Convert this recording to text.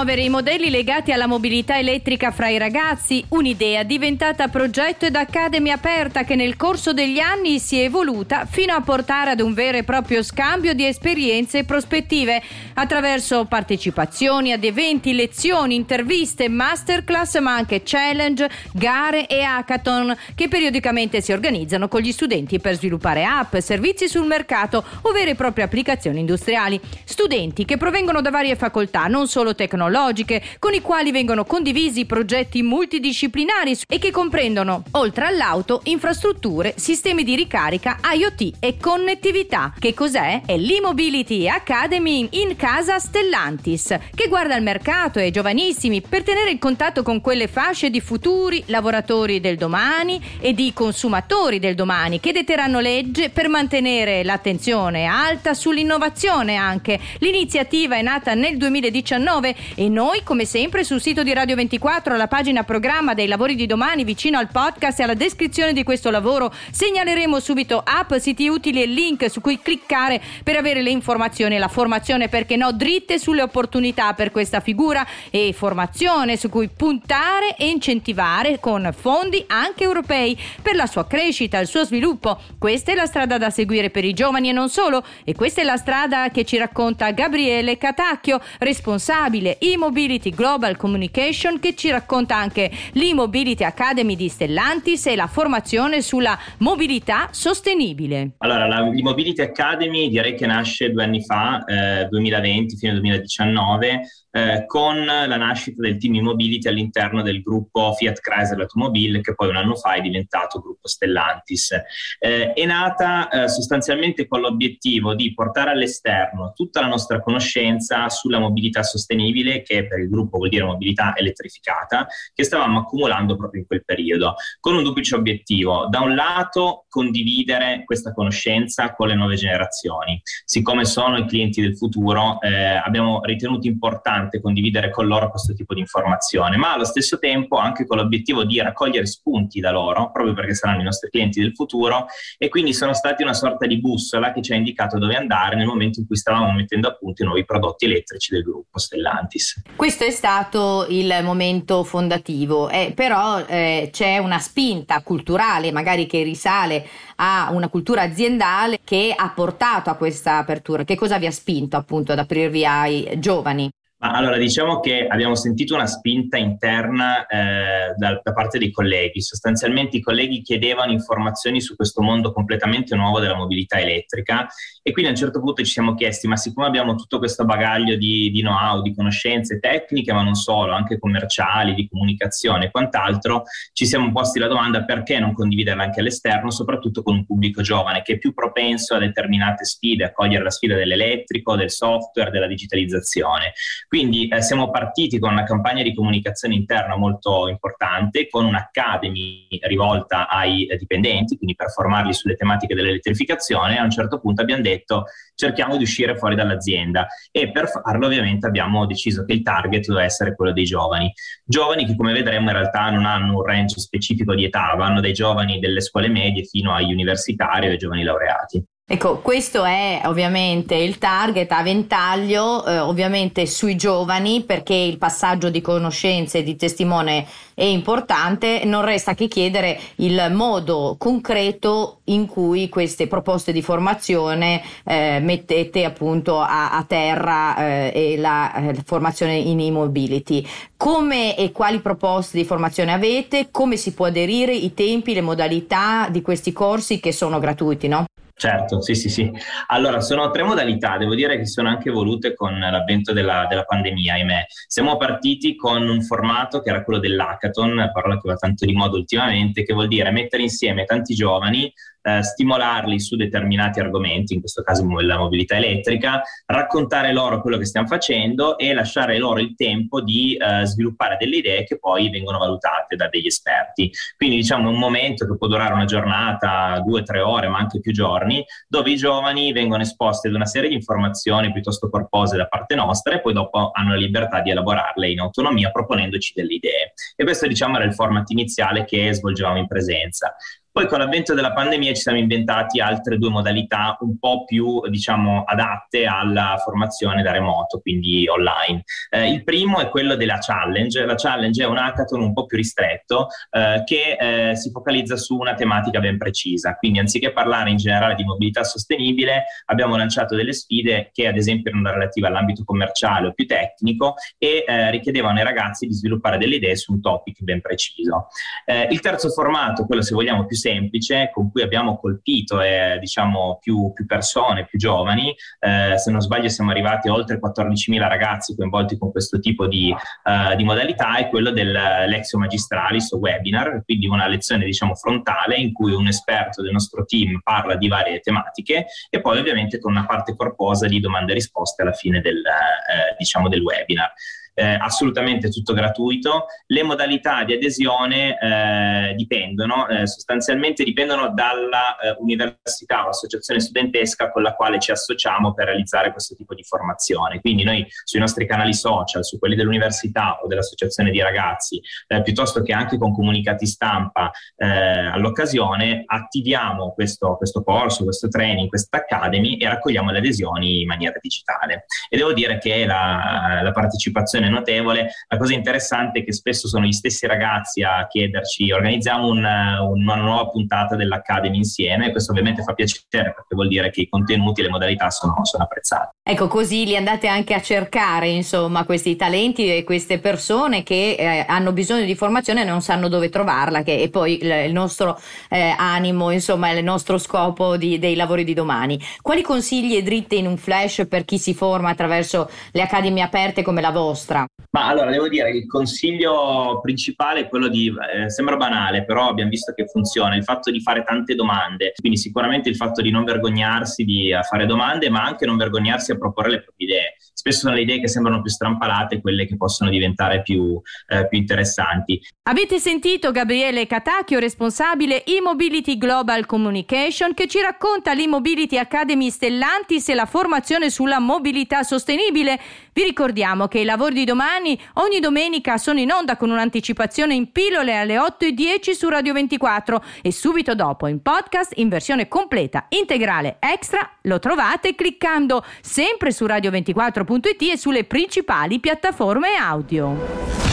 Promuovere i modelli legati alla mobilità elettrica fra i ragazzi, un'idea diventata progetto ed accademia aperta che nel corso degli anni si è evoluta fino a portare ad un vero e proprio scambio di esperienze e prospettive attraverso partecipazioni ad eventi, lezioni, interviste, masterclass, ma anche challenge, gare e hackathon che periodicamente si organizzano con gli studenti per sviluppare app, servizi sul mercato o vere e proprie applicazioni industriali. Studenti che provengono da varie facoltà, non solo tecnologiche tecnologiche con i quali vengono condivisi progetti multidisciplinari e che comprendono, oltre all'auto, infrastrutture, sistemi di ricarica, IoT e connettività. Che cos'è? È l'e-Mobility Academy in casa Stellantis, che guarda il mercato e i giovanissimi per tenere in contatto con quelle fasce di futuri lavoratori del domani e di consumatori del domani che detteranno legge per mantenere l'attenzione alta sull'innovazione anche. L'iniziativa è nata nel 2019 e noi, come sempre, sul sito di Radio 24, alla pagina programma dei lavori di domani, vicino al podcast e alla descrizione di questo lavoro, segnaleremo subito app, siti utili e link su cui cliccare per avere le informazioni e la formazione, perché no, dritte sulle opportunità per questa figura e formazione su cui puntare e incentivare con fondi anche europei per la sua crescita, il suo sviluppo. Questa è la strada da seguire per i giovani e non solo, e questa è la strada che ci racconta Gabriele Catacchio, responsabile e-Mobility Global Communication che ci racconta anche l'e-Mobility Academy di Stellantis e la formazione sulla mobilità sostenibile. Allora, la e-Mobility Academy direi che nasce due anni fa, eh, 2020, fine 2019, eh, con la nascita del team Immobility all'interno del gruppo Fiat Chrysler Automobile che poi un anno fa è diventato gruppo Stellantis. Eh, è nata eh, sostanzialmente con l'obiettivo di portare all'esterno tutta la nostra conoscenza sulla mobilità sostenibile che per il gruppo vuol dire mobilità elettrificata che stavamo accumulando proprio in quel periodo con un duplice obiettivo. Da un lato condividere questa conoscenza con le nuove generazioni. Siccome sono i clienti del futuro eh, abbiamo ritenuto importante importante condividere con loro questo tipo di informazione, ma allo stesso tempo anche con l'obiettivo di raccogliere spunti da loro, proprio perché saranno i nostri clienti del futuro, e quindi sono stati una sorta di bussola che ci ha indicato dove andare nel momento in cui stavamo mettendo a punto i nuovi prodotti elettrici del gruppo Stellantis. Questo è stato il momento fondativo, eh, però eh, c'è una spinta culturale, magari che risale a una cultura aziendale che ha portato a questa apertura. Che cosa vi ha spinto appunto ad aprirvi ai giovani? Ma allora diciamo che abbiamo sentito una spinta interna eh, da, da, parte dei colleghi. Sostanzialmente i colleghi chiedevano informazioni su questo mondo completamente nuovo della mobilità elettrica e quindi a un certo punto ci siamo chiesti, ma siccome abbiamo tutto questo bagaglio di, di know-how, di conoscenze tecniche, ma non solo, anche commerciali, di comunicazione e quant'altro, ci siamo posti la domanda perché non condividerla anche all'esterno, soprattutto con un pubblico giovane che è più propenso a determinate sfide, a cogliere la sfida dell'elettrico, del software, della digitalizzazione. Quindi eh, siamo partiti con una campagna di comunicazione interna molto importante, con un'academy rivolta ai dipendenti, quindi per formarli sulle tematiche dell'elettrificazione. A un certo punto abbiamo detto cerchiamo di uscire fuori dall'azienda e per farlo ovviamente abbiamo deciso che il target doveva essere quello dei giovani. Giovani che come vedremo in realtà non hanno un range specifico di età, vanno dai giovani delle scuole medie fino agli universitari o ai giovani laureati. Ecco, questo è ovviamente il target a ventaglio, eh, ovviamente sui giovani, perché il passaggio di conoscenze e di testimone è importante. Non resta che chiedere il modo concreto in cui queste proposte di formazione eh, mettete appunto a, a terra eh, e la eh, formazione in e-mobility. Come e quali proposte di formazione avete? Come si può aderire? I tempi, le modalità di questi corsi che sono gratuiti, no? Certo, sì, sì, sì. Allora, sono tre modalità, devo dire che sono anche evolute con l'avvento della, della, pandemia, ahimè. Siamo partiti con un formato che era quello dell'hackathon, parola che va tanto di moda ultimamente, che vuol dire mettere insieme tanti giovani, eh, stimolarli su determinati argomenti, in questo caso la mobilità elettrica, raccontare loro quello che stiamo facendo e lasciare loro il tempo di eh, sviluppare delle idee che poi vengono valutate da degli esperti. Quindi diciamo un momento che può durare una giornata, due, tre ore, ma anche più giorni, dove i giovani vengono esposti ad una serie di informazioni piuttosto corpose da parte nostra e poi dopo hanno la libertà di elaborarle in autonomia proponendoci delle idee. E questo diciamo era il format iniziale che svolgevamo in presenza. Poi con l'avvento della pandemia ci siamo inventati altre due modalità un po' più diciamo adatte alla formazione da remoto, quindi online. Eh, il primo è quello della challenge. La challenge è un hackathon un po' più ristretto eh, che eh, si focalizza su una tematica ben precisa. Quindi anziché parlare in generale di mobilità sostenibile, abbiamo lanciato delle sfide che ad esempio erano relative all'ambito commerciale o più tecnico e eh, richiedevano ai ragazzi di sviluppare delle idee su un topic ben preciso. Eh, il terzo formato, quello se vogliamo più semplice con cui abbiamo colpito eh, diciamo, più, più, persone, più giovani. Eh, se non sbaglio siamo arrivati a oltre 14.000 ragazzi coinvolti con questo tipo di, uh, di modalità, è quello dell'Exio Magistralis o webinar, quindi una lezione diciamo, frontale in cui un esperto del nostro team parla di varie tematiche e poi ovviamente con una parte corposa di domande e risposte alla fine del, eh, diciamo, del webinar eh, assolutamente tutto gratuito. Le modalità di adesione eh, dipendono, eh, sostanzialmente dipendono dalla eh, università o associazione studentesca con la quale ci associamo per realizzare questo tipo di formazione. Quindi noi sui nostri canali social, su quelli dell'università o dell'associazione di ragazzi, eh, piuttosto che anche con comunicati stampa eh, all'occasione, attiviamo questo, questo corso, questo training, questa academy e raccogliamo le adesioni in maniera digitale. E devo dire che la, la partecipazione notevole. La cosa interessante è che spesso sono gli stessi ragazzi a chiederci organizziamo un, una nuova puntata dell'Academy insieme e questo ovviamente fa piacere perché vuol dire che i contenuti e le modalità sono, sono apprezzati. Ecco, così li andate anche a cercare, insomma, questi talenti e queste persone che eh, hanno bisogno di formazione e non sanno dove trovarla, che è poi il, nostro eh, animo, insomma, il nostro scopo di, dei lavori di domani. Quali consigli e dritte in un flash per chi si forma attraverso le accademie aperte come la vostra? Ma allora devo dire che il consiglio principale è quello di, eh, sembra banale, però abbiamo visto che funziona, il fatto di fare tante domande, quindi sicuramente il fatto di non vergognarsi di fare domande, ma anche non vergognarsi a proporre le proprie idee. Spesso sono le idee che sembrano più strampalate quelle che possono diventare più, eh, più interessanti. Avete sentito Gabriele Catacchio, responsabile e-Mobility Global Communication, che ci racconta l'e-Mobility Academy Stellantis e la formazione sulla mobilità sostenibile. Vi ricordiamo che i lavori di domani ogni domenica sono in onda con un'anticipazione in pillole alle 8.10 su Radio 24 e subito dopo in podcast in versione completa, integrale, extra, lo trovate cliccando sempre su radio24.it e sulle principali piattaforme audio.